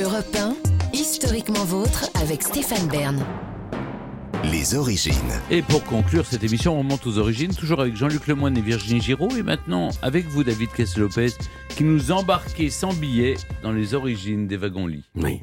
Europe 1, historiquement vôtre avec Stéphane Bern. Les origines. Et pour conclure cette émission, on monte aux origines, toujours avec Jean-Luc Lemoyne et Virginie Giraud, et maintenant avec vous, David Kess-Lopez, qui nous embarquez sans billet dans les origines des wagons-lits. Oui.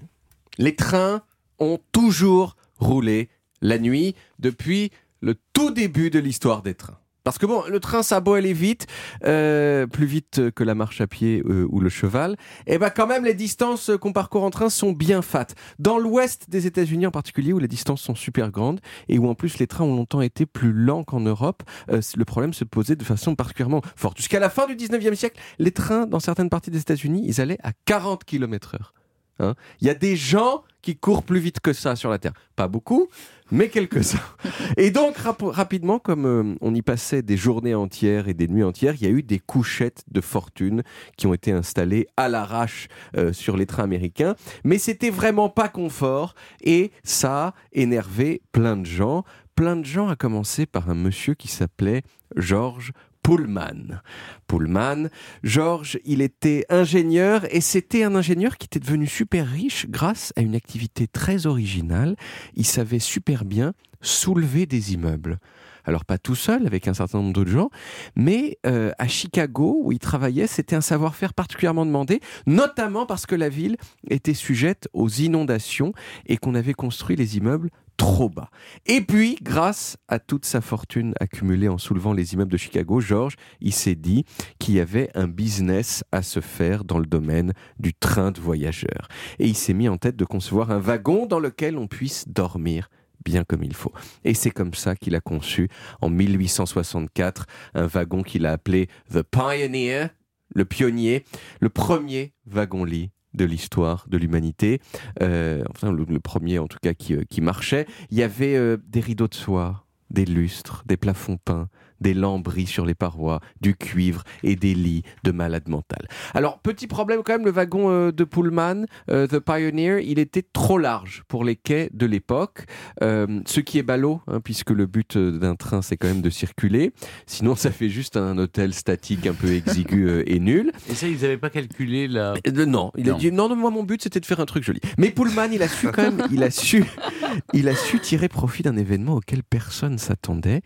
Les trains ont toujours roulé la nuit depuis le tout début de l'histoire des trains. Parce que bon, le train, ça a beau aller vite, euh, plus vite que la marche à pied euh, ou le cheval, et ben quand même les distances qu'on parcourt en train sont bien fat. Dans l'ouest des États-Unis en particulier, où les distances sont super grandes et où en plus les trains ont longtemps été plus lents qu'en Europe, euh, le problème se posait de façon particulièrement forte. Jusqu'à la fin du 19e siècle, les trains dans certaines parties des États-Unis, ils allaient à 40 km/h. Hein. Il y a des gens qui courent plus vite que ça sur la Terre. Pas beaucoup, mais quelques-uns. Et donc, rapidement, comme euh, on y passait des journées entières et des nuits entières, il y a eu des couchettes de fortune qui ont été installées à l'arrache euh, sur les trains américains. Mais c'était vraiment pas confort et ça a énervé plein de gens. Plein de gens, à commencer par un monsieur qui s'appelait George Pullman. Pullman, Georges, il était ingénieur et c'était un ingénieur qui était devenu super riche grâce à une activité très originale. Il savait super bien soulever des immeubles. Alors pas tout seul, avec un certain nombre d'autres gens, mais euh, à Chicago, où il travaillait, c'était un savoir-faire particulièrement demandé, notamment parce que la ville était sujette aux inondations et qu'on avait construit les immeubles trop bas. Et puis, grâce à toute sa fortune accumulée en soulevant les immeubles de Chicago, George, il s'est dit qu'il y avait un business à se faire dans le domaine du train de voyageurs. Et il s'est mis en tête de concevoir un wagon dans lequel on puisse dormir bien comme il faut. Et c'est comme ça qu'il a conçu, en 1864, un wagon qu'il a appelé The Pioneer, le pionnier, le premier wagon-lit de l'histoire de l'humanité, euh, enfin le, premier en tout cas qui, euh, qui marchait, il y avait euh, des rideaux de soie, des lustres, des plafonds peints, des lambris sur les parois, du cuivre et des lits de malades mentales. Alors, petit problème quand même, le wagon euh, de Pullman, euh, The Pioneer, il était trop large pour les quais de l'époque, euh, ce qui est ballot, hein, puisque le but d'un train, c'est quand même de circuler. Sinon, ça fait juste un hôtel statique un peu exigu et nul. Et ça, ils n'avaient pas calculé la... non, il a dit, non, non, moi, mon but, c'était de faire un truc joli. Mais Pullman, il a su quand même, il a su, il a su tirer profit d'un événement auquel personne s'attendait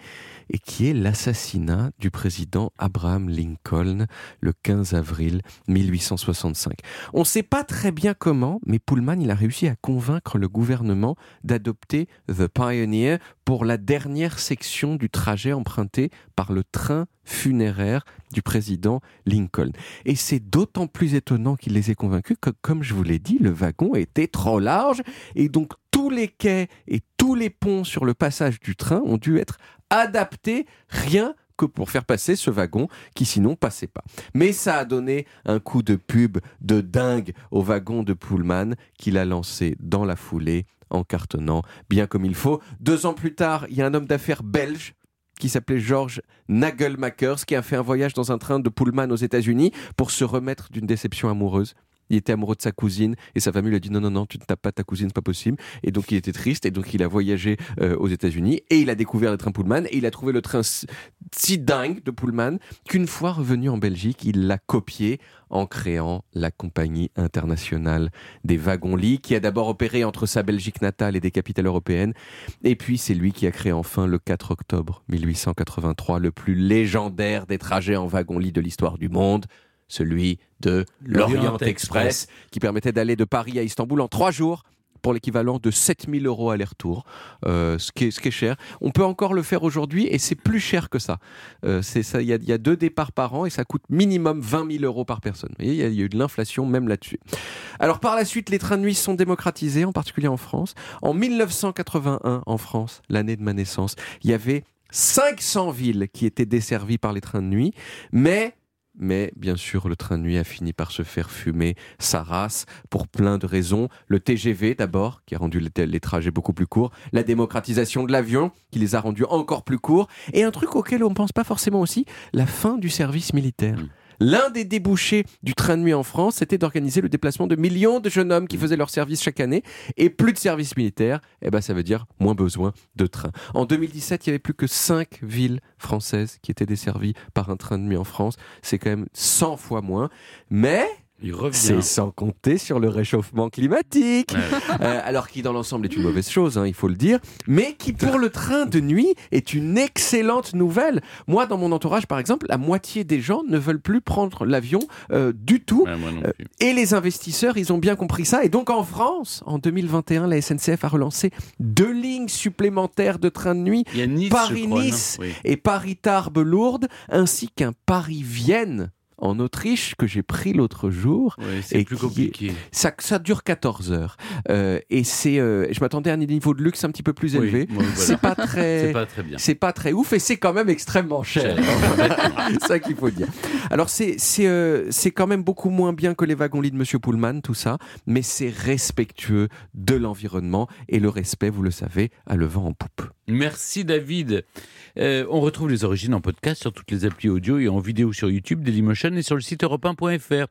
et qui est l'assassinat du président Abraham Lincoln le 15 avril 1865. On ne sait pas très bien comment, mais Pullman il a réussi à convaincre le gouvernement d'adopter The Pioneer pour la dernière section du trajet emprunté par le train funéraire du président Lincoln. Et c'est d'autant plus étonnant qu'il les ait convaincus que, comme je vous l'ai dit, le wagon était trop large et donc tous les quais et tous les ponts sur le passage du train ont dû être adaptés rien que pour faire passer ce wagon qui sinon passait pas. Mais ça a donné un coup de pub de dingue au wagon de Pullman qu'il a lancé dans la foulée en cartonnant bien comme il faut. Deux ans plus tard, il y a un homme d'affaires belge qui s'appelait George Nagelmakers, qui a fait un voyage dans un train de Pullman aux États-Unis pour se remettre d'une déception amoureuse il était amoureux de sa cousine et sa famille lui a dit non non non tu ne tapes pas ta cousine c'est pas possible. Et donc il était triste et donc il a voyagé euh, aux États-Unis et il a découvert le train Pullman et il a trouvé le train si dingue de Pullman qu'une fois revenu en Belgique il l'a copié en créant la compagnie internationale des wagons-lits qui a d'abord opéré entre sa Belgique natale et des capitales européennes. Et puis c'est lui qui a créé enfin le 4 octobre 1883 le plus légendaire des trajets en wagon-lit de l'histoire du monde celui de l'Orient Express, qui permettait d'aller de Paris à Istanbul en trois jours pour l'équivalent de 7000 euros aller-retour, euh, ce, qui est, ce qui est cher. On peut encore le faire aujourd'hui et c'est plus cher que ça. Euh, ça. Il y, a, deux départs par an et ça coûte minimum 20 000 euros par personne. il y, a, eu de l'inflation même là-dessus. Alors par la suite, les trains de nuit sont démocratisés, en particulier en France. En 1981, en France, l'année de ma naissance, il y avait 500 villes qui étaient desservies par les trains de nuit, mais mais bien sûr, le train de nuit a fini par se faire fumer sa race pour plein de raisons. Le TGV d'abord, qui a rendu les, trajets beaucoup plus courts. La démocratisation de l'avion, qui les a rendus encore plus courts. Et un truc auquel on ne pense pas forcément aussi, la fin du service militaire. Mmh. L'un des débouchés du train de nuit en France, c'était d'organiser le déplacement de millions de jeunes hommes qui faisaient leur service chaque année. Et plus de service militaire, eh ben, ça veut dire moins besoin de trains. En 2017, il y avait plus que 5 villes françaises qui étaient desservies par un train de nuit en France. C'est quand même 100 fois moins. Mais Il revient. C'est sans compter sur le réchauffement climatique, Euh, alors qui dans l'ensemble est une mauvaise chose, hein, il faut le dire, mais qui pour le train de nuit est une excellente nouvelle. Moi, dans mon entourage, par exemple, la moitié des gens ne veulent plus prendre l'avion euh, du tout. Ouais, Euh. Et les investisseurs, ils ont bien compris ça. Et donc en France, en 2021, la SNCF a relancé deux lignes supplémentaires de train de nuit Nice, Paris-Nice Oui. et Paris-Tarbes-Lourdes, ainsi qu'un Paris-Vienne en Autriche que j'ai pris l'autre jour. Ouais, c'est plus qui- compliqué. Ça, ça dure 14 heures. Euh, et c'est, euh, je m'attendais à un niveau de luxe un petit peu plus élevé. oui, voilà. C'est pas C'est très... pas très bien. C'est pas très ouf et c'est quand même extrêmement cher. c'est ça qu'il faut dire. Alors c'est euh, c'est quand même beaucoup moins bien que les wagons-lits de Monsieur Pullman, tout ça, mais c'est respectueux de l'environnement et le respect, vous le savez, a le vent en poupe. Merci David. Euh, on retrouve les origines en podcast sur toutes les applis audio et en vidéo sur YouTube, Dailymotion et sur le site europe1.fr.